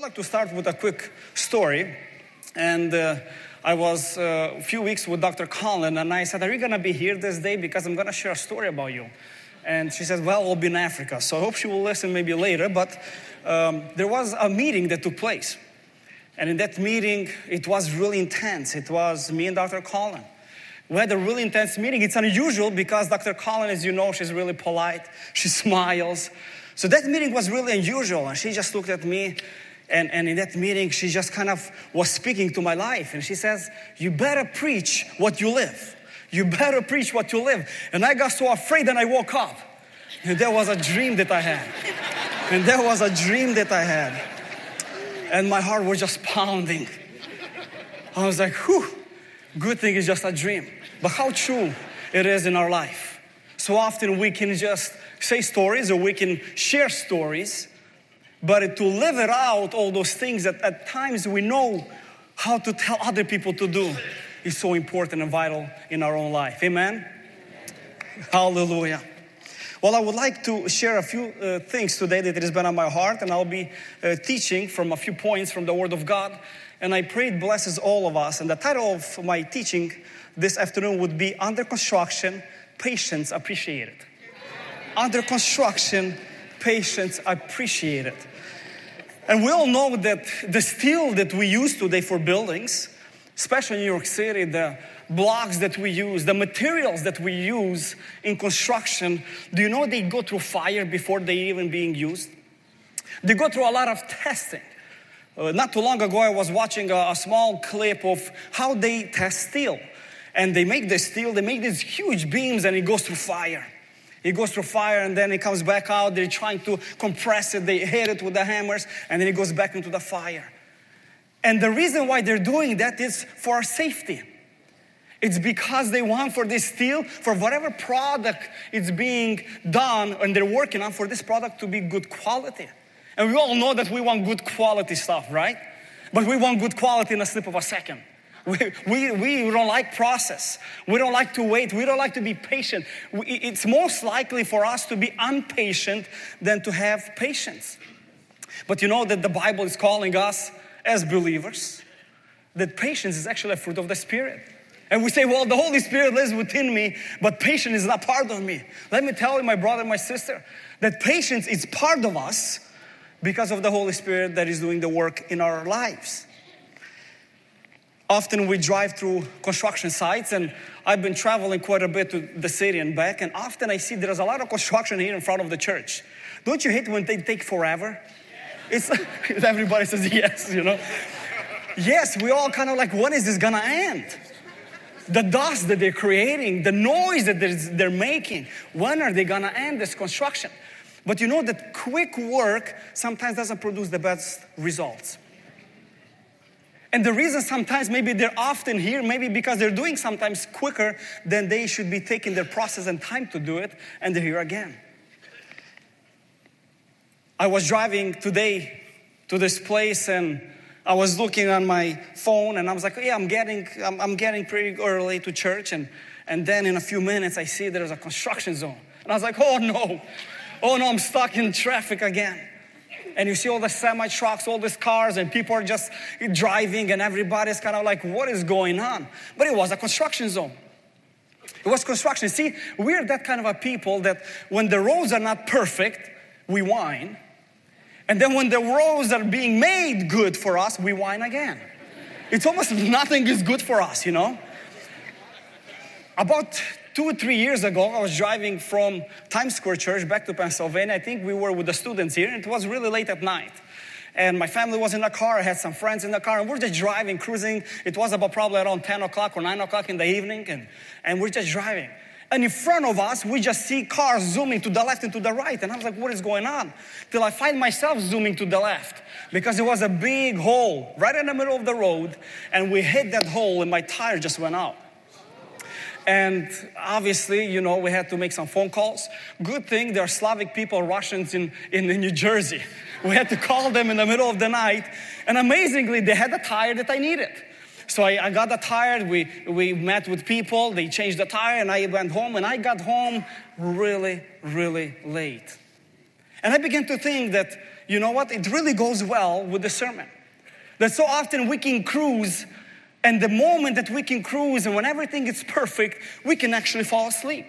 would like to start with a quick story. And uh, I was uh, a few weeks with Dr. Colin, and I said, Are you going to be here this day? Because I'm going to share a story about you. And she said, Well, I'll be in Africa. So I hope she will listen maybe later. But um, there was a meeting that took place. And in that meeting, it was really intense. It was me and Dr. Colin. We had a really intense meeting. It's unusual because Dr. Colin, as you know, she's really polite. She smiles. So that meeting was really unusual. And she just looked at me. And, and in that meeting, she just kind of was speaking to my life. And she says, You better preach what you live. You better preach what you live. And I got so afraid and I woke up. And there was a dream that I had. And there was a dream that I had. And my heart was just pounding. I was like, whew, good thing it's just a dream. But how true it is in our life. So often we can just say stories or we can share stories, but to live it out, all those things that at times we know how to tell other people to do is so important and vital in our own life. Amen? Hallelujah. Well, I would like to share a few uh, things today that has been on my heart, and I'll be uh, teaching from a few points from the Word of God. And I pray it blesses all of us. And the title of my teaching this afternoon would be Under Construction, Patience Appreciated. Under construction, patience appreciated. And we all know that the steel that we use today for buildings, especially in New York City, the blocks that we use, the materials that we use in construction, do you know they go through fire before they even being used? They go through a lot of testing. Uh, not too long ago, I was watching a, a small clip of how they test steel. And they make the steel, they make these huge beams, and it goes through fire. It goes through fire and then it comes back out. They're trying to compress it. They hit it with the hammers and then it goes back into the fire. And the reason why they're doing that is for our safety. It's because they want for this steel, for whatever product is being done and they're working on, for this product to be good quality. And we all know that we want good quality stuff, right? But we want good quality in a slip of a second. We, we, we don't like process. We don't like to wait. We don't like to be patient. We, it's most likely for us to be impatient than to have patience. But you know that the Bible is calling us as believers that patience is actually a fruit of the Spirit. And we say, well, the Holy Spirit lives within me, but patience is not part of me. Let me tell you, my brother, my sister, that patience is part of us because of the Holy Spirit that is doing the work in our lives. Often we drive through construction sites, and I've been traveling quite a bit to the city and back, and often I see there's a lot of construction here in front of the church. Don't you hate when they take forever? It's everybody says yes, you know. Yes, we all kind of like, when is this gonna end? The dust that they're creating, the noise that they're making, when are they gonna end this construction? But you know that quick work sometimes doesn't produce the best results. And the reason sometimes maybe they're often here, maybe because they're doing sometimes quicker than they should be taking their process and time to do it, and they're here again. I was driving today to this place and I was looking on my phone and I was like, yeah, I'm getting, I'm, I'm getting pretty early to church. And, and then in a few minutes, I see there's a construction zone. And I was like, oh no, oh no, I'm stuck in traffic again and you see all the semi trucks, all these cars, and people are just driving, and everybody's kind of like, what is going on? But it was a construction zone. It was construction. See, we're that kind of a people that when the roads are not perfect, we whine. And then when the roads are being made good for us, we whine again. It's almost nothing is good for us, you know? About two or three years ago, I was driving from Times Square Church back to Pennsylvania. I think we were with the students here, and it was really late at night. And my family was in the car. I had some friends in the car, and we're just driving, cruising. It was about probably around 10 o'clock or 9 o'clock in the evening, and, and we're just driving. And in front of us, we just see cars zooming to the left and to the right. And I was like, what is going on? Till I find myself zooming to the left because it was a big hole right in the middle of the road. And we hit that hole, and my tire just went out. And obviously, you know, we had to make some phone calls. Good thing there are Slavic people, Russians in, in New Jersey. We had to call them in the middle of the night. And amazingly, they had the tire that I needed. So I, I got the tire, we, we met with people, they changed the tire, and I went home. And I got home really, really late. And I began to think that, you know what? It really goes well with the sermon. That so often we can cruise, and the moment that we can cruise and when everything is perfect, we can actually fall asleep.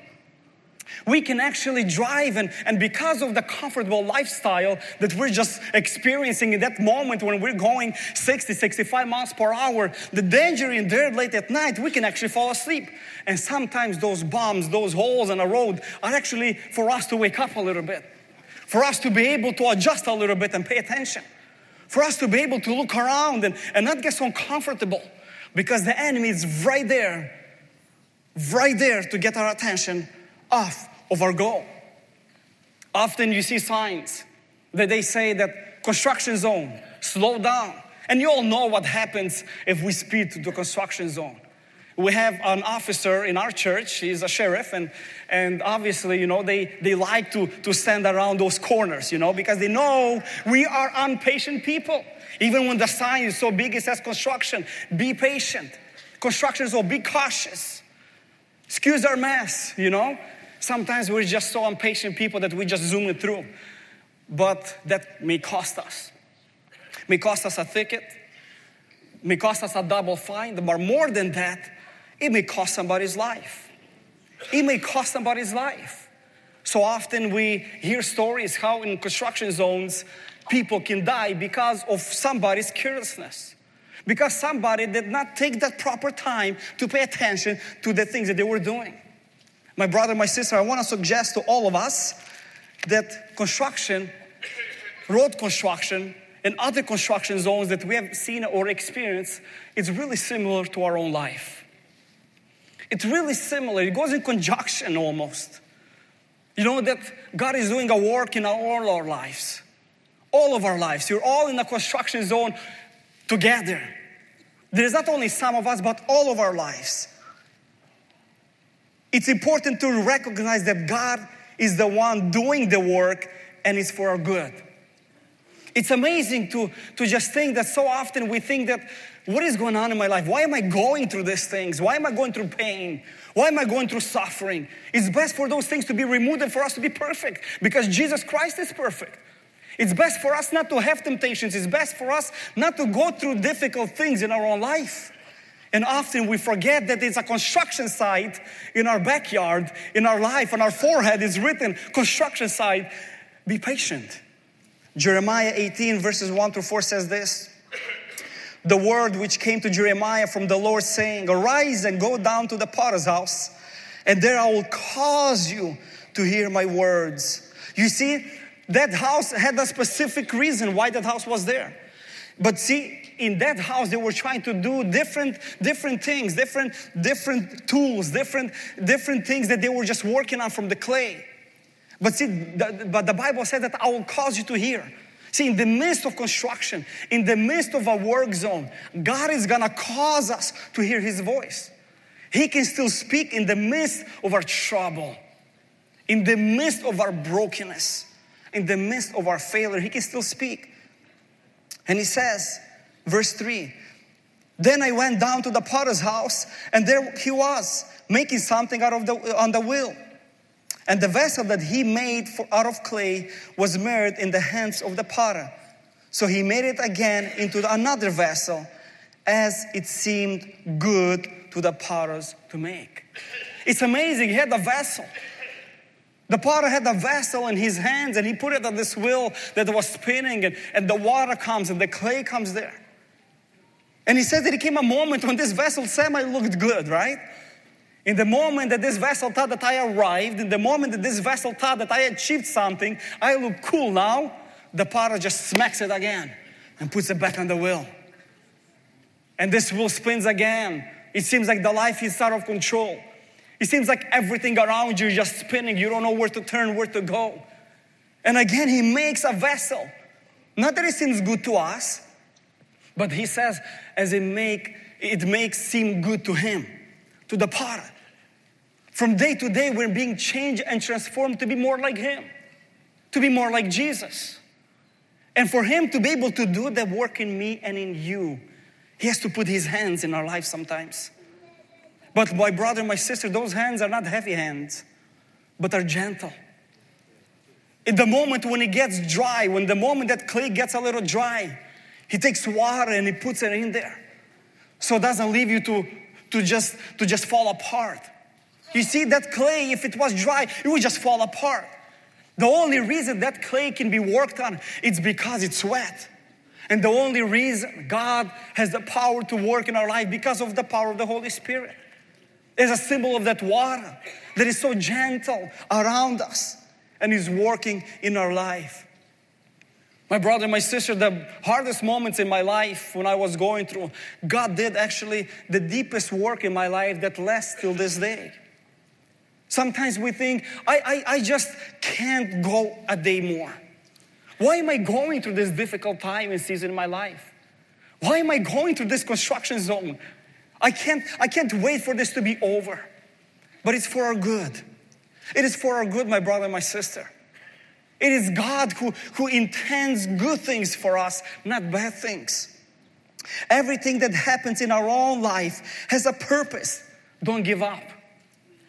We can actually drive, and, and because of the comfortable lifestyle that we're just experiencing in that moment when we're going 60, 65 miles per hour, the danger in there late at night, we can actually fall asleep. And sometimes those bumps, those holes in the road are actually for us to wake up a little bit, for us to be able to adjust a little bit and pay attention, for us to be able to look around and, and not get so uncomfortable because the enemy is right there, right there to get our attention off of our goal. Often you see signs that they say that construction zone, slow down. And you all know what happens if we speed to the construction zone. We have an officer in our church, he's a sheriff, and, and obviously, you know, they, they like to, to stand around those corners, you know, because they know we are impatient people. Even when the sign is so big, it says construction, be patient. Construction zone, be cautious. Excuse our mess, you know. Sometimes we're just so impatient people that we just zoom it through. But that may cost us. May cost us a ticket, may cost us a double fine, but more than that, it may cost somebody's life. It may cost somebody's life. So often we hear stories how in construction zones people can die because of somebody's carelessness. Because somebody did not take that proper time to pay attention to the things that they were doing. My brother, my sister, I want to suggest to all of us that construction, road construction, and other construction zones that we have seen or experienced is really similar to our own life. It's really similar. It goes in conjunction almost. You know that God is doing a work in all our lives. All of our lives. You're all in the construction zone together. There's not only some of us, but all of our lives. It's important to recognize that God is the one doing the work and it's for our good. It's amazing to, to just think that so often we think that what is going on in my life? Why am I going through these things? Why am I going through pain? Why am I going through suffering? It's best for those things to be removed and for us to be perfect because Jesus Christ is perfect. It's best for us not to have temptations. It's best for us not to go through difficult things in our own life. And often we forget that it's a construction site in our backyard, in our life, on our forehead is written construction site. Be patient. Jeremiah 18, verses 1 through 4 says this The word which came to Jeremiah from the Lord, saying, Arise and go down to the potter's house, and there I will cause you to hear my words. You see, that house had a specific reason why that house was there. But see, in that house they were trying to do different different things different different tools different different things that they were just working on from the clay. But see the, but the bible said that i will cause you to hear. See in the midst of construction in the midst of a work zone god is gonna cause us to hear his voice. He can still speak in the midst of our trouble in the midst of our brokenness in the midst of our failure he can still speak and he says Verse 3 Then I went down to the potter's house, and there he was, making something out of the, on the wheel. And the vessel that he made for, out of clay was mirrored in the hands of the potter. So he made it again into another vessel as it seemed good to the potters to make. It's amazing. He had a vessel. The potter had a vessel in his hands and he put it on this wheel that was spinning, and, and the water comes and the clay comes there. And he says there came a moment when this vessel semi looked good, right? In the moment that this vessel thought that I arrived, in the moment that this vessel thought that I achieved something, I look cool now, the potter just smacks it again and puts it back on the wheel. And this wheel spins again. It seems like the life is out of control. It seems like everything around you is just spinning. You don't know where to turn, where to go. And again, he makes a vessel. Not that it seems good to us, but he says, as it make it makes seem good to him, to the potter. From day to day, we're being changed and transformed to be more like him, to be more like Jesus. And for him to be able to do the work in me and in you, he has to put his hands in our life sometimes. But my brother, my sister, those hands are not heavy hands, but are gentle. In the moment when it gets dry, when the moment that clay gets a little dry, he takes water and he puts it in there. So it doesn't leave you to, to, just, to just fall apart. You see, that clay, if it was dry, it would just fall apart. The only reason that clay can be worked on, it's because it's wet. And the only reason God has the power to work in our life because of the power of the Holy Spirit. Is a symbol of that water that is so gentle around us and is working in our life. My brother, my sister, the hardest moments in my life when I was going through, God did actually the deepest work in my life that lasts till this day. Sometimes we think, I, I, I just can't go a day more. Why am I going through this difficult time and season in my life? Why am I going through this construction zone? I can't, I can't wait for this to be over. But it's for our good. It is for our good, my brother and my sister. It is God who, who intends good things for us, not bad things. Everything that happens in our own life has a purpose. Don't give up.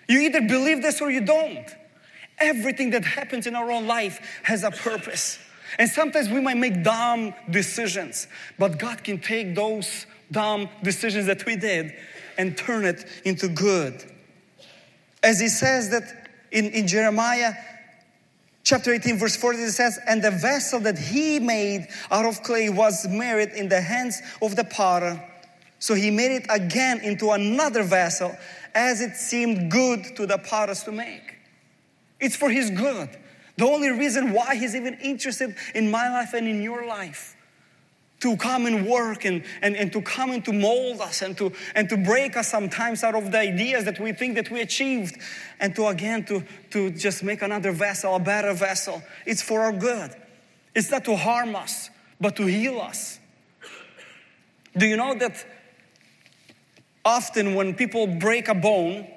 You either believe this or you don't. Everything that happens in our own life has a purpose. And sometimes we might make dumb decisions, but God can take those dumb decisions that we did and turn it into good. As He says that in, in Jeremiah chapter 18, verse 40, it says, And the vessel that He made out of clay was married in the hands of the potter. So He made it again into another vessel as it seemed good to the potters to make. It's for His good. The only reason why He's even interested in my life and in your life to come and work and, and, and to come and to mold us and to, and to break us sometimes out of the ideas that we think that we achieved and to again to, to just make another vessel, a better vessel. It's for our good. It's not to harm us, but to heal us. Do you know that often when people break a bone,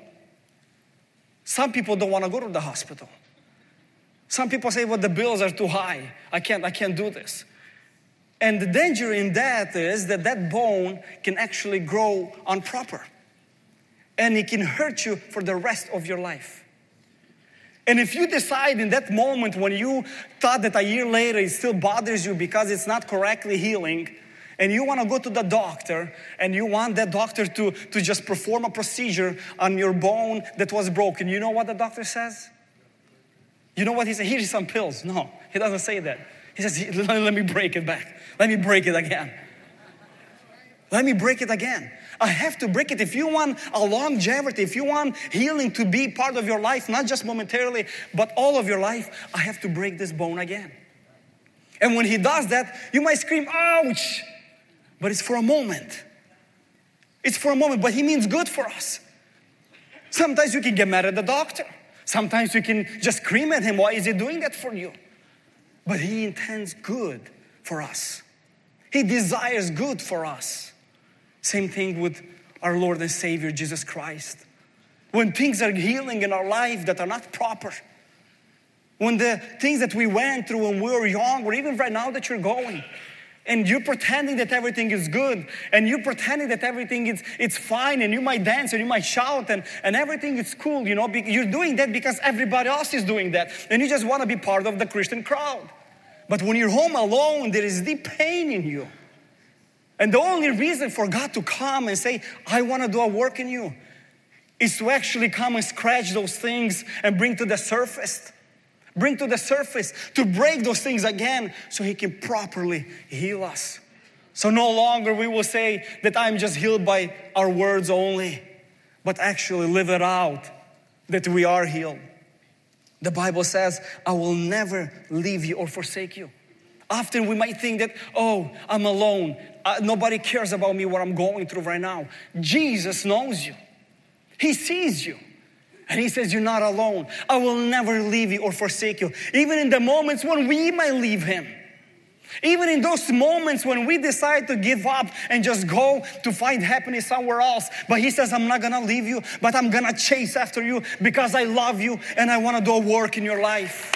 some people don't want to go to the hospital. Some people say, well, the bills are too high. I can't, I can't do this. And the danger in that is that that bone can actually grow improper. And it can hurt you for the rest of your life. And if you decide in that moment when you thought that a year later it still bothers you because it's not correctly healing, and you want to go to the doctor and you want that doctor to, to just perform a procedure on your bone that was broken, you know what the doctor says? You know what he says? Here's some pills. No, he doesn't say that. He says, let me break it back. Let me break it again. Let me break it again. I have to break it. If you want a longevity, if you want healing to be part of your life, not just momentarily, but all of your life, I have to break this bone again. And when he does that, you might scream, ouch! But it's for a moment. It's for a moment, but he means good for us. Sometimes you can get mad at the doctor. Sometimes you can just scream at him, why is he doing that for you? But he intends good for us. He desires good for us. Same thing with our Lord and Savior Jesus Christ. When things are healing in our life that are not proper, when the things that we went through when we were young, or even right now that you're going, and you're pretending that everything is good and you're pretending that everything is it's fine and you might dance and you might shout and, and everything is cool you know you're doing that because everybody else is doing that and you just want to be part of the christian crowd. But when you're home alone there is deep pain in you. And the only reason for god to come and say i want to do a work in you is to actually come and scratch those things and bring to the surface bring to the surface, to break those things again so He can properly heal us. So no longer we will say that I'm just healed by our words only, but actually live it out that we are healed. The Bible says, I will never leave you or forsake you. Often we might think that, oh, I'm alone. Uh, nobody cares about me, what I'm going through right now. Jesus knows you, He sees you. And he says, You're not alone. I will never leave you or forsake you. Even in the moments when we might leave him. Even in those moments when we decide to give up and just go to find happiness somewhere else. But he says, I'm not gonna leave you, but I'm gonna chase after you because I love you and I wanna do a work in your life.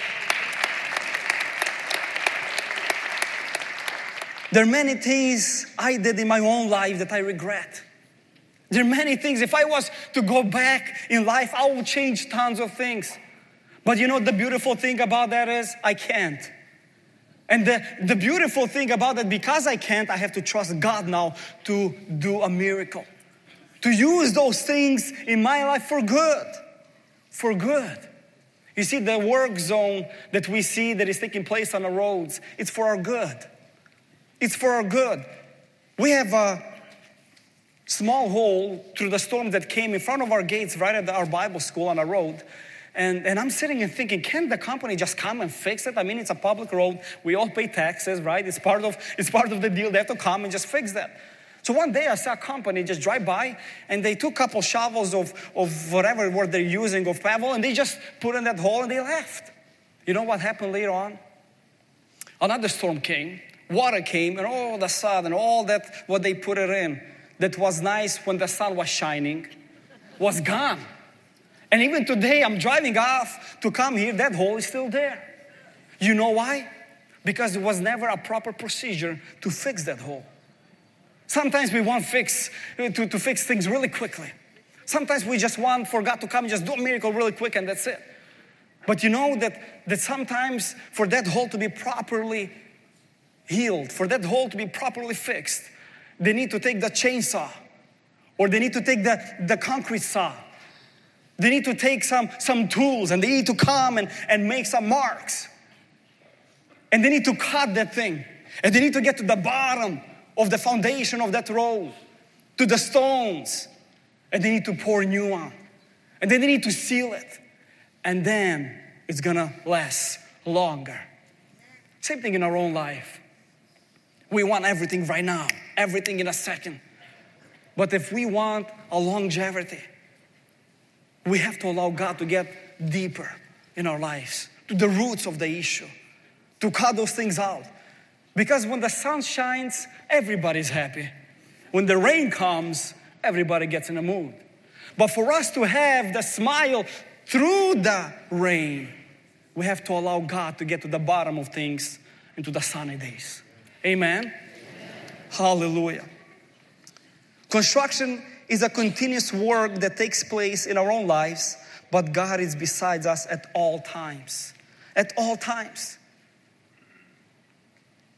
There are many things I did in my own life that I regret. There are many things. If I was to go back in life, I would change tons of things. But you know, the beautiful thing about that is I can't. And the, the beautiful thing about that, because I can't, I have to trust God now to do a miracle. To use those things in my life for good. For good. You see, the work zone that we see that is taking place on the roads, it's for our good. It's for our good. We have a small hole through the storm that came in front of our gates right at our Bible school on a road. And, and I'm sitting and thinking, can the company just come and fix it? I mean, it's a public road. We all pay taxes, right? It's part of, it's part of the deal. They have to come and just fix that. So one day I saw a company just drive by and they took a couple shovels of, of whatever word they're using of pebble and they just put in that hole and they left. You know what happened later on? Another storm came, water came, and all of a sudden, all that what they put it in that was nice when the sun was shining was gone. And even today, I'm driving off to come here, that hole is still there. You know why? Because it was never a proper procedure to fix that hole. Sometimes we want fix uh, to, to fix things really quickly. Sometimes we just want for God to come just do a miracle really quick and that's it. But you know that, that sometimes for that hole to be properly healed, for that hole to be properly fixed, they need to take the chainsaw or they need to take the, the concrete saw they need to take some, some tools and they need to come and, and make some marks. And they need to cut that thing. And they need to get to the bottom of the foundation of that road, to the stones. And they need to pour new on. And then they need to seal it. And then it's gonna last longer. Same thing in our own life. We want everything right now, everything in a second. But if we want a longevity, we have to allow God to get deeper in our lives, to the roots of the issue, to cut those things out. Because when the sun shines, everybody's happy. When the rain comes, everybody gets in a mood. But for us to have the smile through the rain, we have to allow God to get to the bottom of things into the sunny days. Amen? Amen. Hallelujah. Construction is a continuous work that takes place in our own lives, but God is beside us at all times. At all times.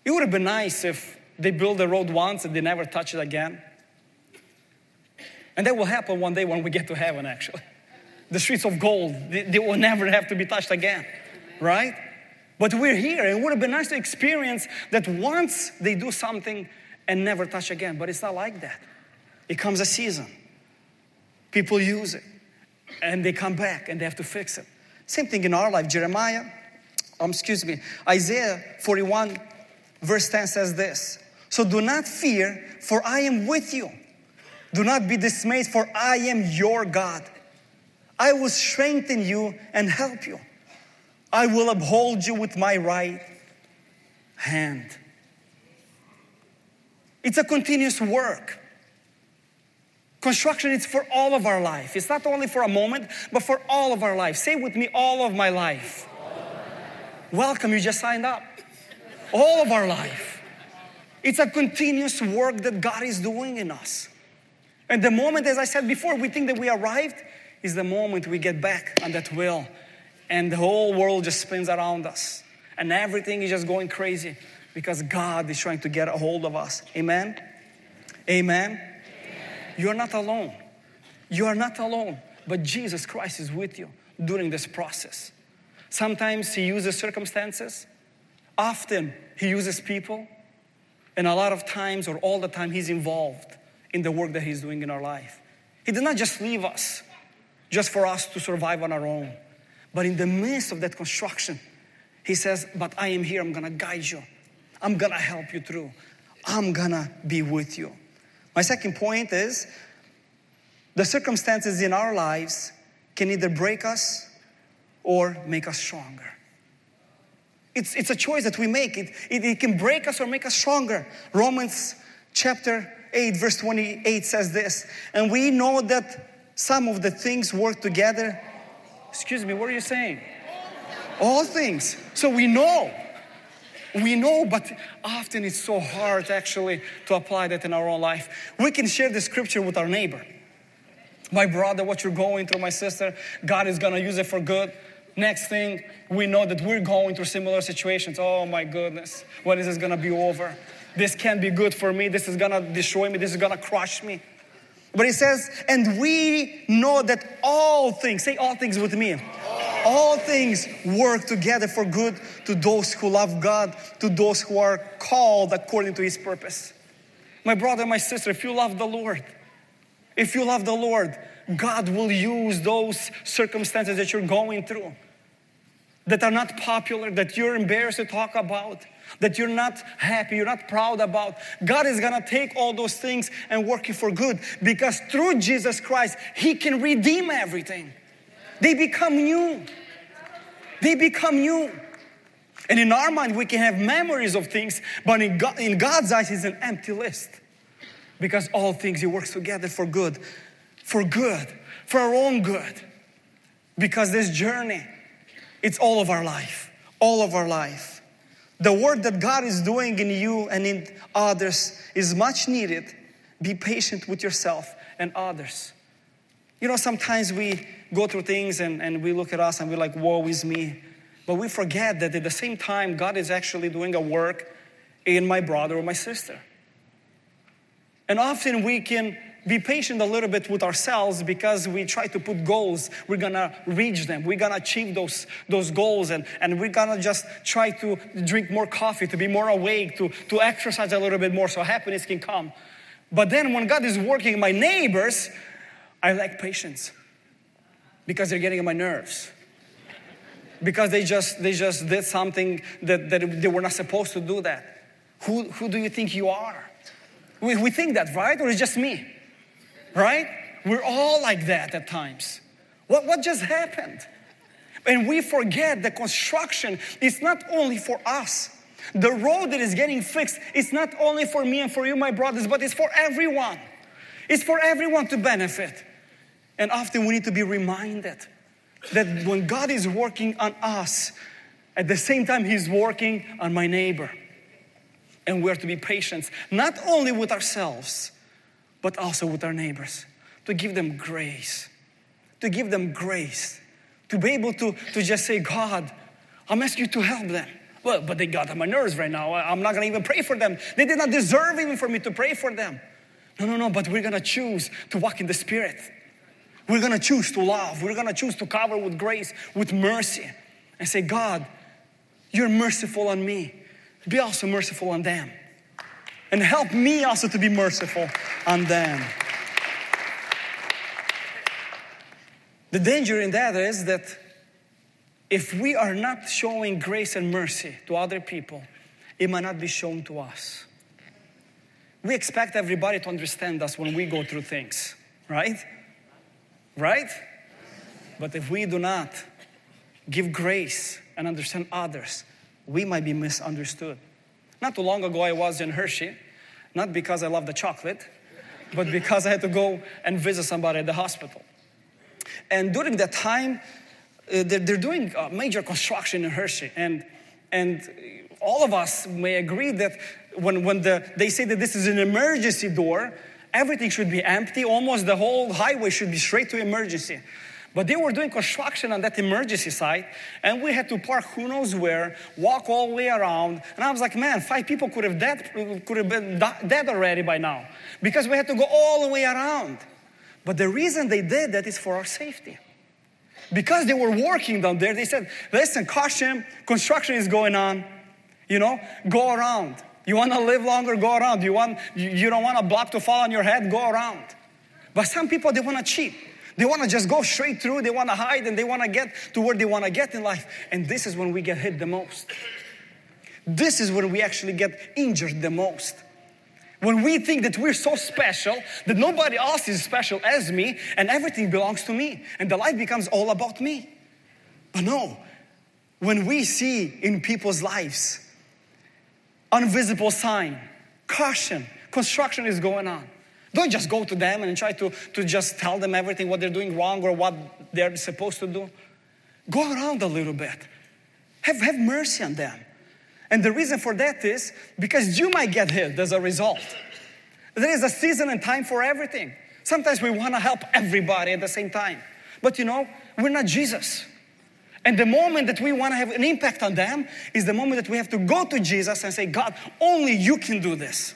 It would have been nice if they built the road once and they never touch it again. And that will happen one day when we get to heaven, actually. The streets of gold, they, they will never have to be touched again, right? But we're here, and it would have been nice to experience that once they do something and never touch again. But it's not like that. It comes a season. People use it and they come back and they have to fix it. Same thing in our life. Jeremiah, um, excuse me, Isaiah 41, verse 10 says this So do not fear, for I am with you. Do not be dismayed, for I am your God. I will strengthen you and help you. I will uphold you with my right hand. It's a continuous work. Construction is for all of our life. It's not only for a moment, but for all of our life. Say with me, all of my life. Welcome, you just signed up. All of our life. It's a continuous work that God is doing in us. And the moment, as I said before, we think that we arrived, is the moment we get back on that wheel and the whole world just spins around us and everything is just going crazy because God is trying to get a hold of us. Amen? Amen. You're not alone. You are not alone, but Jesus Christ is with you during this process. Sometimes He uses circumstances, often He uses people, and a lot of times or all the time He's involved in the work that He's doing in our life. He did not just leave us just for us to survive on our own, but in the midst of that construction, He says, But I am here, I'm gonna guide you, I'm gonna help you through, I'm gonna be with you. My second point is the circumstances in our lives can either break us or make us stronger. It's, it's a choice that we make. It, it, it can break us or make us stronger. Romans chapter 8, verse 28 says this And we know that some of the things work together. Excuse me, what are you saying? All things. So we know we know, but often it's so hard actually to apply that in our own life. We can share the scripture with our neighbor. My brother, what you're going through, my sister, God is gonna use it for good. Next thing, we know that we're going through similar situations. Oh my goodness, when is this gonna be over? This can't be good for me. This is gonna destroy me. This is gonna crush me. But he says, and we know that all things, say all things with me, all things work together for good to those who love God, to those who are called according to his purpose. My brother, my sister, if you love the Lord, if you love the Lord, God will use those circumstances that you're going through that are not popular, that you're embarrassed to talk about, that you're not happy, you're not proud about. God is gonna take all those things and work it for good because through Jesus Christ, He can redeem everything. They become new. They become new. And in our mind, we can have memories of things, but in, God, in God's eyes, it's an empty list because all things He works together for good, for good, for our own good. Because this journey, it's all of our life, all of our life. The work that God is doing in you and in others is much needed. Be patient with yourself and others. You know, sometimes we go through things and, and we look at us and we're like, woe is me. But we forget that at the same time, God is actually doing a work in my brother or my sister. And often we can be patient a little bit with ourselves because we try to put goals. We're gonna reach them. We're gonna achieve those, those goals and, and we're gonna just try to drink more coffee, to be more awake, to, to exercise a little bit more so happiness can come. But then when God is working my neighbors, I lack patience because they're getting on my nerves. Because they just they just did something that, that they were not supposed to do that. Who, who do you think you are? We, we think that, right? Or it's just me? Right? We're all like that at times. What, what just happened? And we forget the construction is not only for us. The road that is getting fixed is not only for me and for you, my brothers, but it's for everyone. It's for everyone to benefit. And often we need to be reminded that when God is working on us, at the same time, He's working on my neighbor. And we are to be patient, not only with ourselves, but also with our neighbors, to give them grace, to give them grace, to be able to, to just say, God, I'm asking you to help them. Well, but they got on my nerves right now. I'm not gonna even pray for them. They did not deserve even for me to pray for them. No, no, no, but we're gonna choose to walk in the Spirit. We're gonna choose to love. We're gonna choose to cover with grace, with mercy, and say, God, you're merciful on me. Be also merciful on them and help me also to be merciful on them. The danger in that is that if we are not showing grace and mercy to other people, it might not be shown to us. We expect everybody to understand us when we go through things, right? Right? But if we do not give grace and understand others, we might be misunderstood. Not too long ago, I was in Hershey, not because I love the chocolate, but because I had to go and visit somebody at the hospital. And during that time, uh, they're, they're, doing a major construction in Hershey. And, and all of us may agree that when, when the, they say that this is an emergency door, everything should be empty. Almost the whole highway should be straight to emergency. But they were doing construction on that emergency site, and we had to park who knows where, walk all the way around. And I was like, man, five people could have dead, could have been dead already by now because we had to go all the way around. But the reason they did that is for our safety. Because they were working down there, they said, listen, caution, construction is going on. You know, go around. You want to live longer? Go around. You, want, you don't want a block to fall on your head? Go around. But some people, they want to cheat. They want to just go straight through, they want to hide, and they want to get to where they want to get in life. And this is when we get hit the most. This is when we actually get injured the most. When we think that we're so special, that nobody else is special as me, and everything belongs to me, and the life becomes all about me. But no, when we see in people's lives invisible sign, caution, construction is going on, don't just go to them and try to, to just tell them everything what they're doing wrong or what they're supposed to do. Go around a little bit. Have, have mercy on them. And the reason for that is because you might get hit as a result. There is a season and time for everything. Sometimes we want to help everybody at the same time. But you know, we're not Jesus. And the moment that we want to have an impact on them is the moment that we have to go to Jesus and say, God, only you can do this.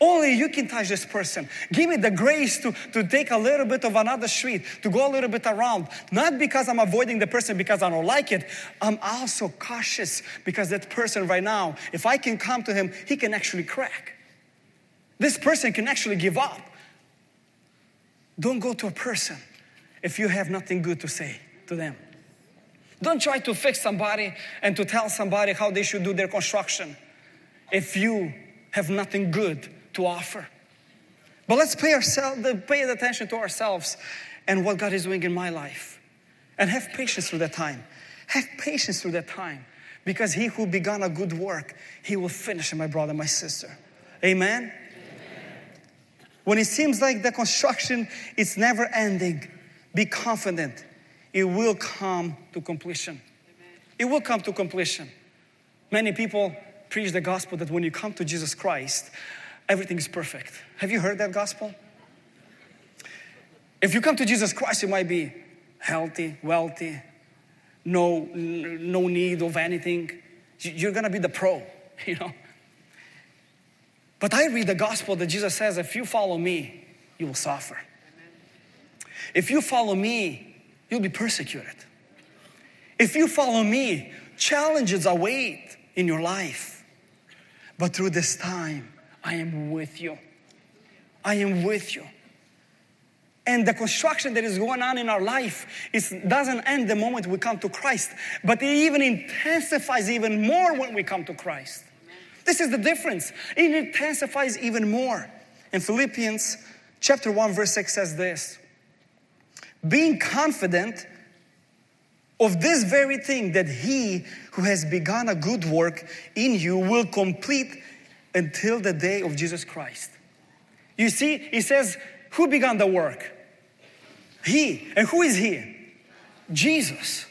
Only you can touch this person. Give me the grace to, to take a little bit of another street, to go a little bit around. Not because I'm avoiding the person because I don't like it. I'm also cautious because that person right now, if I can come to him, he can actually crack. This person can actually give up. Don't go to a person if you have nothing good to say to them. Don't try to fix somebody and to tell somebody how they should do their construction if you have nothing good to offer. But let's pay, ourselves, pay attention to ourselves and what God is doing in my life. And have patience through that time. Have patience through that time. Because he who began a good work, he will finish it, my brother, my sister. Amen? Amen? When it seems like the construction is never ending, be confident it will come to completion. It will come to completion. Many people preach the gospel that when you come to Jesus Christ, everything is perfect. Have you heard that gospel? If you come to Jesus Christ, you might be healthy, wealthy, no, no need of anything. You're gonna be the pro, you know. But I read the gospel that Jesus says, if you follow me, you will suffer. If you follow me, you'll be persecuted. If you follow me, challenges await in your life. But through this time, I am with you. I am with you. And the construction that is going on in our life is, doesn't end the moment we come to Christ, but it even intensifies even more when we come to Christ. This is the difference. It intensifies even more. In Philippians chapter 1, verse 6 says this being confident of this very thing that he who has begun a good work in you will complete until the day of Jesus Christ. You see, he says, Who began the work? He. And who is he? Jesus.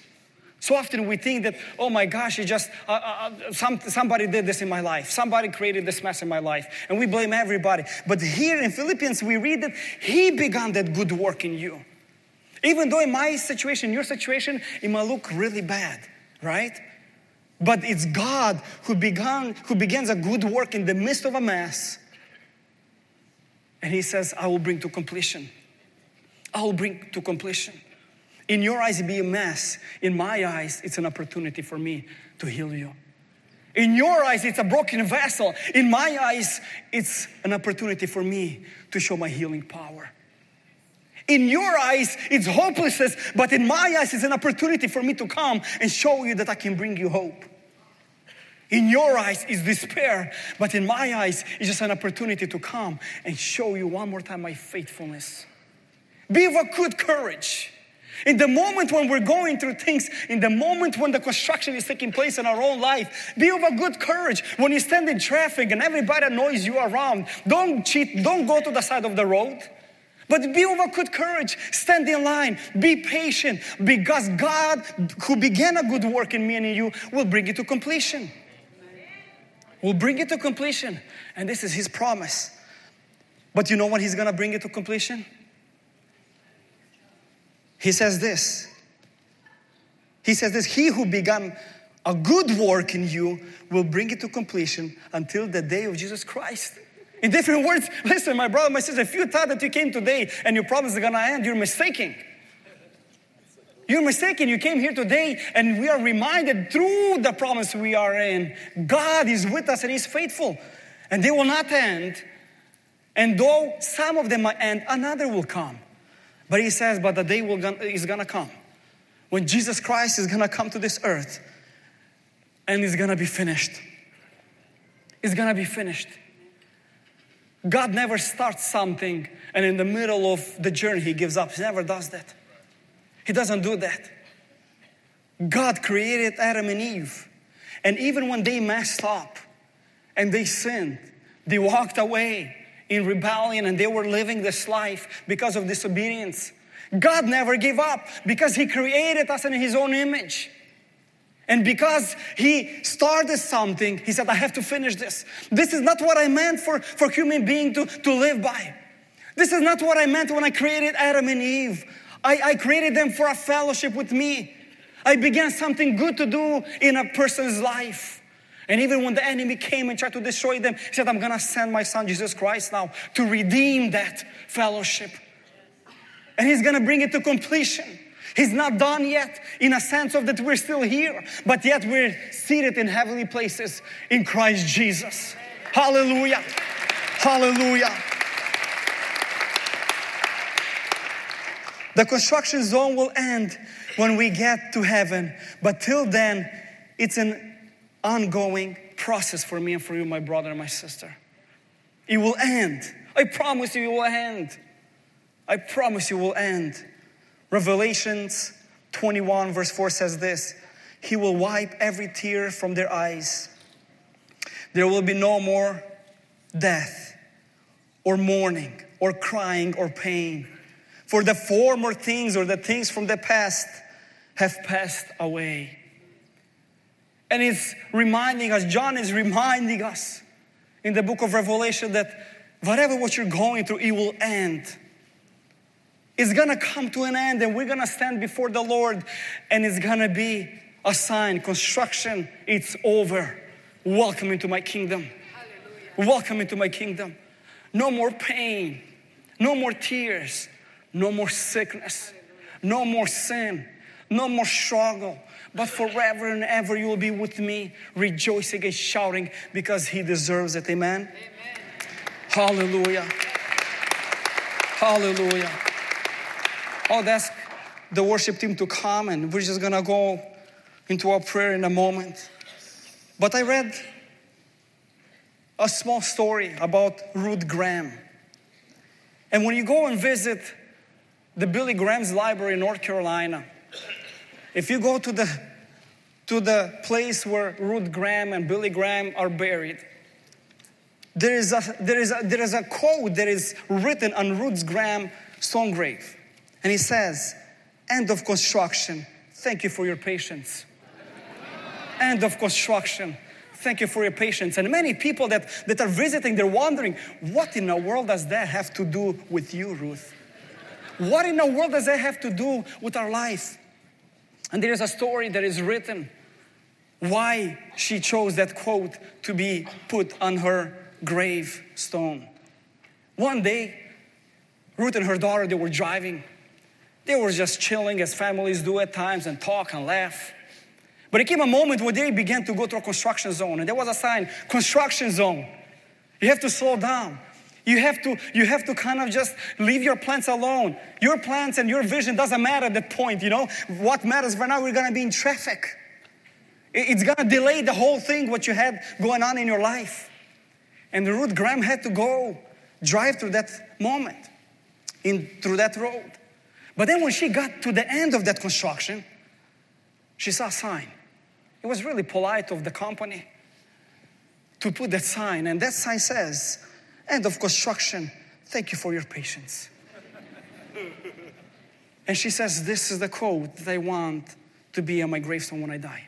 So often we think that, oh my gosh, it just, uh, uh, uh, some, somebody did this in my life. Somebody created this mess in my life. And we blame everybody. But here in Philippians, we read that He began that good work in you. Even though in my situation, your situation, it might look really bad, right? But it's God who began, who begins a good work in the midst of a mess. And he says, I will bring to completion. I will bring to completion. In your eyes, it be a mess. In my eyes, it's an opportunity for me to heal you. In your eyes, it's a broken vessel. In my eyes, it's an opportunity for me to show my healing power. In your eyes, it's hopelessness, but in my eyes, it's an opportunity for me to come and show you that I can bring you hope. In your eyes is despair, but in my eyes, it's just an opportunity to come and show you one more time my faithfulness. Be of a good courage. In the moment when we're going through things, in the moment when the construction is taking place in our own life, be of a good courage. When you stand in traffic and everybody annoys you around, don't cheat, don't go to the side of the road. But be of a good courage, stand in line, be patient, because God, who began a good work in me and in you, will bring it to completion. Will bring it to completion. And this is His promise. But you know when He's gonna bring it to completion? He says this. He says this He who began a good work in you will bring it to completion until the day of Jesus Christ. In different words, listen, my brother, my sister, if you thought that you came today and your problems are gonna end, you're mistaken. You're mistaken. You came here today and we are reminded through the promise we are in, God is with us and He's faithful. And they will not end. And though some of them might end, another will come. But He says, but the day will, is gonna come when Jesus Christ is gonna come to this earth and it's gonna be finished. It's gonna be finished. God never starts something and in the middle of the journey he gives up. He never does that. He doesn't do that. God created Adam and Eve. And even when they messed up and they sinned, they walked away in rebellion and they were living this life because of disobedience. God never gave up because He created us in His own image. And because he started something, he said, I have to finish this. This is not what I meant for, for human being to, to live by. This is not what I meant when I created Adam and Eve. I, I created them for a fellowship with me. I began something good to do in a person's life. And even when the enemy came and tried to destroy them, he said, I'm gonna send my son Jesus Christ now to redeem that fellowship. And he's gonna bring it to completion. He's not done yet in a sense of that we're still here, but yet we're seated in heavenly places in Christ Jesus. Hallelujah. Hallelujah. The construction zone will end when we get to heaven, but till then, it's an ongoing process for me and for you, my brother and my sister. It will end. I promise you, it will end. I promise you, it will end. Revelations 21, verse 4 says this He will wipe every tear from their eyes. There will be no more death, or mourning, or crying, or pain. For the former things or the things from the past have passed away. And it's reminding us, John is reminding us in the book of Revelation that whatever what you're going through, it will end. It's gonna come to an end, and we're gonna stand before the Lord, and it's gonna be a sign construction, it's over. Welcome into my kingdom. Hallelujah. Welcome into my kingdom. No more pain, no more tears, no more sickness, no more sin, no more struggle, but forever and ever you will be with me, rejoicing and shouting because He deserves it. Amen. Amen. Hallelujah. Hallelujah. Oh, I'll ask the worship team to come and we're just gonna go into our prayer in a moment. But I read a small story about Ruth Graham. And when you go and visit the Billy Graham's library in North Carolina, if you go to the to the place where Ruth Graham and Billy Graham are buried, there is a, there is a, there is a quote that is written on Ruth Graham stone grave. And he says, End of construction. Thank you for your patience. End of construction. Thank you for your patience. And many people that, that are visiting, they're wondering, what in the world does that have to do with you, Ruth? What in the world does that have to do with our life? And there is a story that is written why she chose that quote to be put on her gravestone. One day, Ruth and her daughter, they were driving they were just chilling as families do at times and talk and laugh. But it came a moment where they began to go to a construction zone, and there was a sign construction zone. You have to slow down. You have to, you have to kind of just leave your plants alone. Your plants and your vision doesn't matter at that point, you know. What matters right now, we're gonna be in traffic. It's gonna delay the whole thing, what you had going on in your life. And Ruth Graham had to go drive through that moment, in through that road. But then when she got to the end of that construction, she saw a sign. It was really polite of the company to put that sign, and that sign says, End of construction. Thank you for your patience. and she says, This is the quote that I want to be on my gravestone when I die.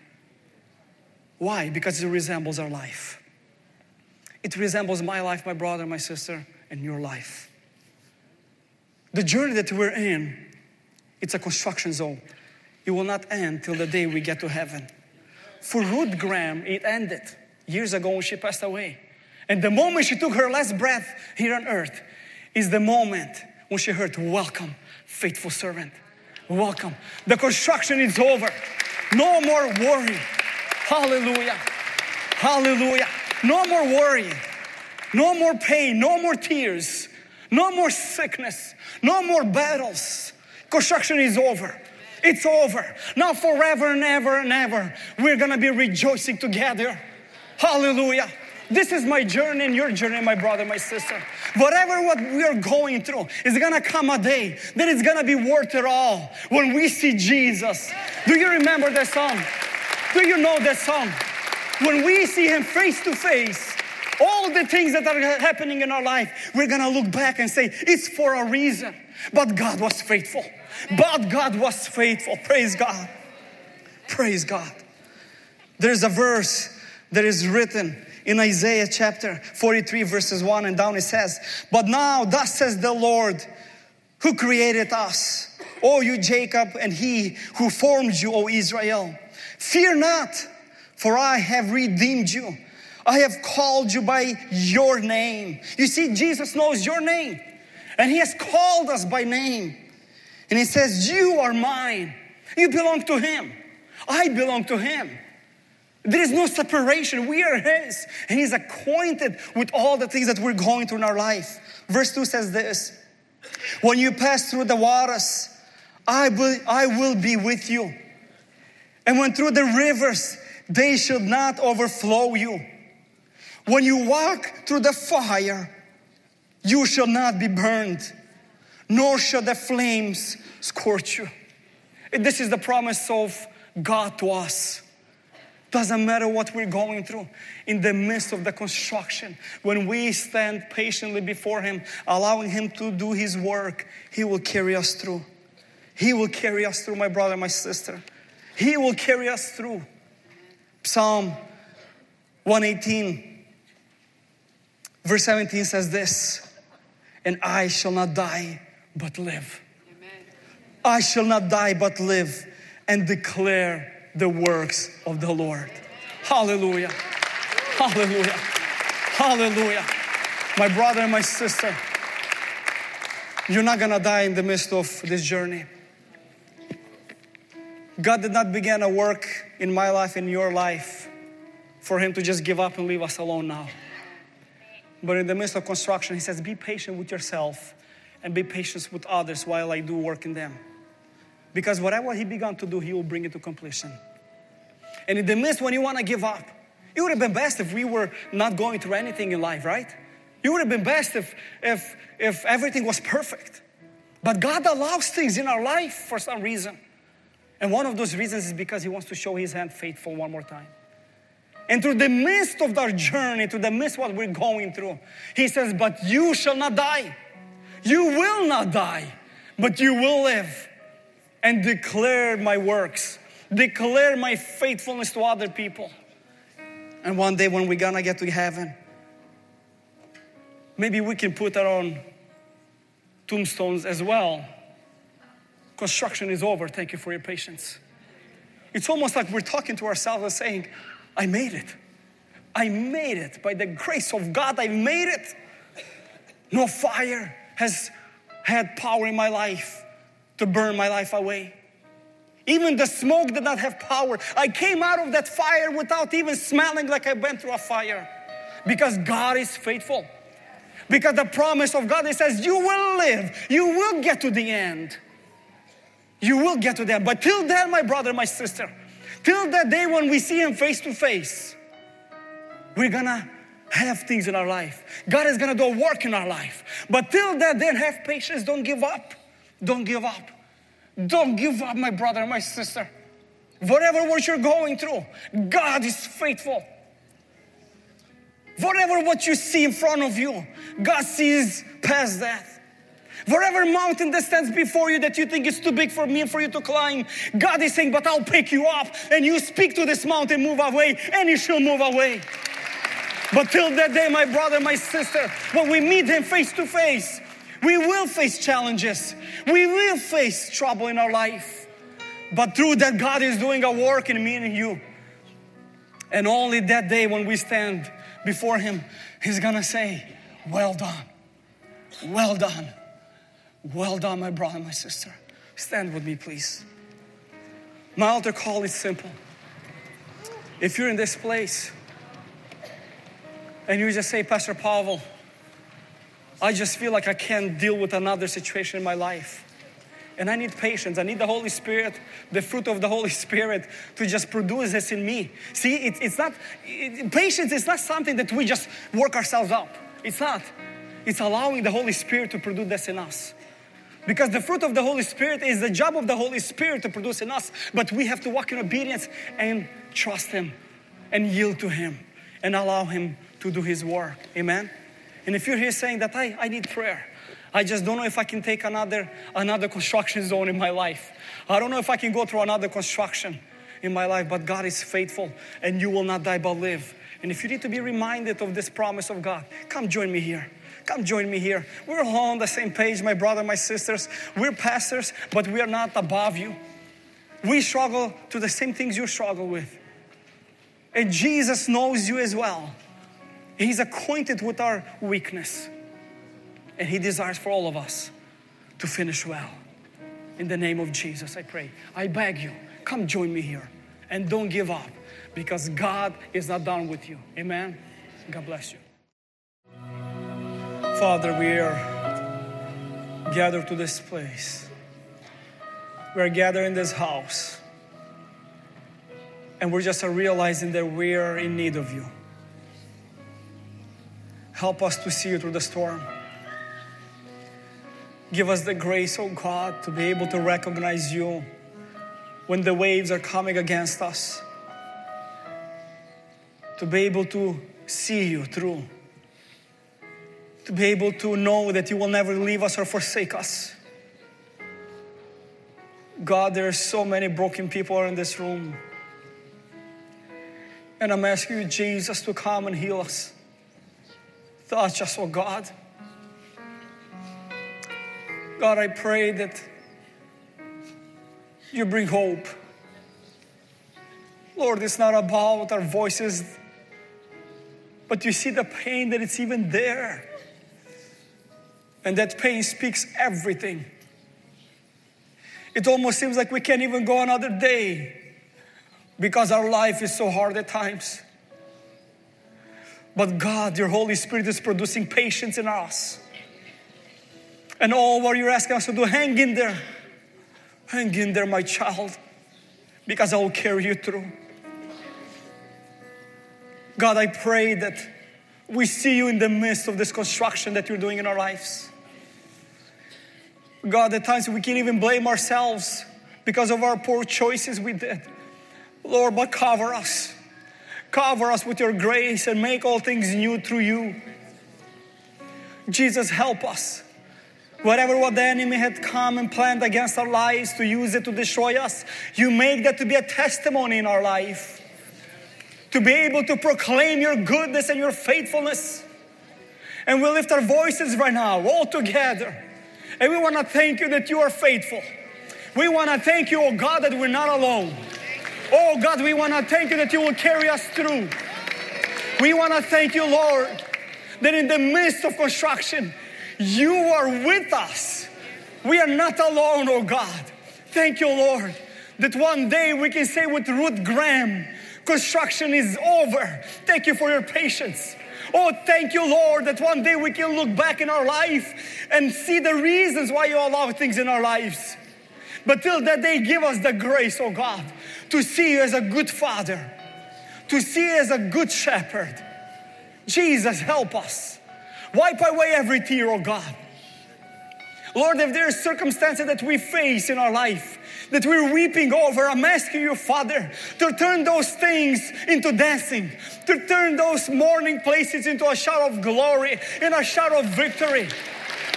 Why? Because it resembles our life. It resembles my life, my brother, my sister, and your life. The journey that we're in it's a construction zone. It will not end till the day we get to heaven. For Ruth Graham, it ended years ago when she passed away. And the moment she took her last breath here on earth is the moment when she heard, Welcome, faithful servant. Welcome. The construction is over. No more worry. Hallelujah. Hallelujah. No more worry. No more pain. No more tears. No more sickness. No more battles. Construction is over. It's over. Now, forever and ever and ever, we're gonna be rejoicing together. Hallelujah. This is my journey and your journey, my brother, my sister. Whatever what we are going through is gonna come a day that it's gonna be worth it all when we see Jesus. Do you remember that song? Do you know that song? When we see Him face to face, all the things that are happening in our life, we're gonna look back and say, it's for a reason. But God was faithful. But God was faithful. Praise God. Praise God. There's a verse that is written in Isaiah chapter 43, verses 1 and down. It says, But now, thus says the Lord who created us, O you Jacob, and he who formed you, O Israel. Fear not, for I have redeemed you. I have called you by your name. You see, Jesus knows your name, and he has called us by name. And he says, You are mine. You belong to him. I belong to him. There is no separation. We are His. And He's acquainted with all the things that we're going through in our life. Verse 2 says this When you pass through the waters, I will, I will be with you. And when through the rivers, they should not overflow you. When you walk through the fire, you shall not be burned, nor shall the flames scorch you. This is the promise of God to us. Doesn't matter what we're going through. In the midst of the construction, when we stand patiently before Him, allowing Him to do His work, He will carry us through. He will carry us through, my brother, my sister. He will carry us through. Psalm 118, verse 17 says this And I shall not die, but live. Amen. I shall not die, but live and declare the works of the Lord. Hallelujah. Hallelujah. Hallelujah. My brother and my sister, you're not gonna die in the midst of this journey. God did not begin a work in my life, in your life, for Him to just give up and leave us alone now. But in the midst of construction, He says, Be patient with yourself and be patient with others while I do work in them. Because whatever He began to do, He will bring it to completion. And in the midst when you want to give up, it would have been best if we were not going through anything in life, right? It would have been best if, if, if everything was perfect. But God allows things in our life for some reason. And one of those reasons is because He wants to show His hand faithful one more time. And through the midst of our journey, through the midst what we're going through, He says, But you shall not die. You will not die, but you will live and declare my works declare my faithfulness to other people. And one day when we're gonna get to heaven, maybe we can put our own tombstones as well. Construction is over. Thank you for your patience. It's almost like we're talking to ourselves and saying, I made it. I made it. By the grace of God, I made it. No fire has had power in my life to burn my life away. Even the smoke did not have power. I came out of that fire without even smelling like I went through a fire. Because God is faithful. Because the promise of God, it says, you will live. You will get to the end. You will get to the end. But till then, my brother, my sister, till that day when we see Him face to face, we're gonna have things in our life. God is gonna do a work in our life. But till that, then have patience. Don't give up. Don't give up. Don't give up, my brother, my sister. Whatever what you're going through, God is faithful. Whatever what you see in front of you, God sees past that. Whatever mountain that stands before you that you think is too big for me and for you to climb, God is saying, But I'll pick you up and you speak to this mountain, move away, and it shall move away. But till that day, my brother, my sister, when we meet Him face to face, we will face challenges. We will face trouble in our life. But through that, God is doing a work in me and in you. And only that day when we stand before Him, He's gonna say, Well done. Well done. Well done, my brother, my sister. Stand with me, please. My altar call is simple. If you're in this place and you just say, Pastor Pavel, I just feel like I can't deal with another situation in my life. And I need patience. I need the Holy Spirit, the fruit of the Holy Spirit to just produce this in me. See, it, it's not, it, patience is not something that we just work ourselves up. It's not. It's allowing the Holy Spirit to produce this in us. Because the fruit of the Holy Spirit is the job of the Holy Spirit to produce in us. But we have to walk in obedience and trust Him and yield to Him and allow Him to do His work. Amen. And if you're here saying that I, I need prayer, I just don't know if I can take another, another construction zone in my life. I don't know if I can go through another construction in my life, but God is faithful and you will not die but live. And if you need to be reminded of this promise of God, come join me here. Come join me here. We're all on the same page, my brother, my sisters. We're pastors, but we are not above you. We struggle to the same things you struggle with. And Jesus knows you as well. He's acquainted with our weakness. And He desires for all of us to finish well. In the name of Jesus, I pray. I beg you, come join me here and don't give up because God is not done with you. Amen. God bless you. Father, we are gathered to this place. We are gathered in this house. And we're just realizing that we are in need of you. Help us to see you through the storm. Give us the grace, oh God, to be able to recognize you when the waves are coming against us. To be able to see you through. To be able to know that you will never leave us or forsake us. God, there are so many broken people in this room. And I'm asking you, Jesus, to come and heal us. Touch us, oh God. God, I pray that you bring hope. Lord, it's not about our voices, but you see the pain that it's even there. And that pain speaks everything. It almost seems like we can't even go another day because our life is so hard at times. But God, your Holy Spirit is producing patience in us. And all what you're asking us to do, hang in there. Hang in there, my child, because I will carry you through. God, I pray that we see you in the midst of this construction that you're doing in our lives. God, at times we can't even blame ourselves because of our poor choices we did. Lord, but cover us. Cover us with your grace and make all things new through you. Jesus, help us. Whatever what the enemy had come and planned against our lives to use it to destroy us, you make that to be a testimony in our life. To be able to proclaim your goodness and your faithfulness. And we lift our voices right now, all together. And we want to thank you that you are faithful. We want to thank you, oh God, that we're not alone. Oh God, we want to thank you that you will carry us through. We want to thank you, Lord, that in the midst of construction, you are with us. We are not alone, oh God. Thank you, Lord, that one day we can say with Ruth Graham, construction is over. Thank you for your patience. Oh, thank you, Lord, that one day we can look back in our life and see the reasons why you allow things in our lives. But till that day, give us the grace, oh God, to see you as a good father, to see you as a good shepherd. Jesus, help us. Wipe away every tear, oh God. Lord, if there are circumstances that we face in our life that we're weeping over, I'm asking you, Father, to turn those things into dancing, to turn those mourning places into a shout of glory and a shout of victory.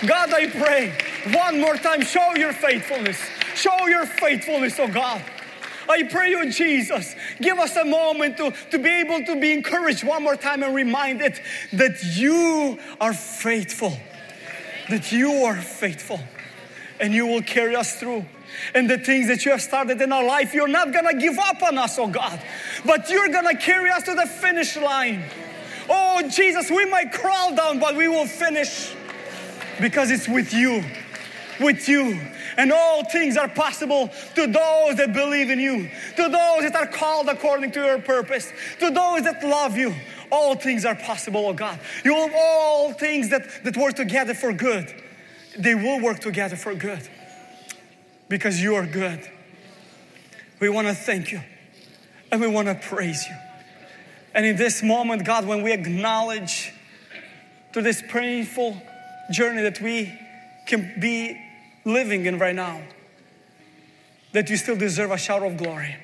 God, I pray one more time, show your faithfulness. Show your faithfulness, oh God. I pray you, Jesus, give us a moment to, to be able to be encouraged one more time and reminded that you are faithful. That you are faithful and you will carry us through. And the things that you have started in our life, you're not gonna give up on us, oh God, but you're gonna carry us to the finish line. Oh Jesus, we might crawl down, but we will finish because it's with you. With you and all things are possible to those that believe in you, to those that are called according to your purpose, to those that love you. All things are possible, oh God. You have all things that, that work together for good. They will work together for good because you are good. We want to thank you and we want to praise you. And in this moment, God, when we acknowledge to this painful journey that we can be living in right now, that you still deserve a shout of glory.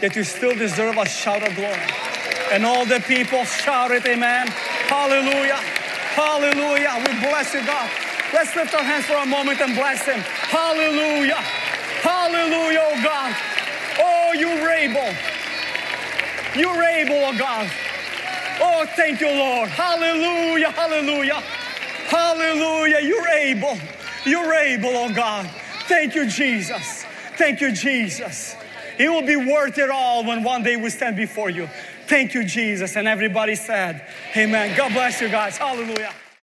That you still deserve a shout of glory. And all the people shout it, amen. Hallelujah. Hallelujah. We bless you, God. Let's lift our hands for a moment and bless Him. Hallelujah. Hallelujah, oh God. Oh, you're able. You're able, oh God. Oh, thank you, Lord. Hallelujah. Hallelujah. Hallelujah. You're able. You're able, oh God. Thank you, Jesus. Thank you, Jesus. It will be worth it all when one day we stand before you. Thank you, Jesus. And everybody said, Amen. God bless you guys. Hallelujah.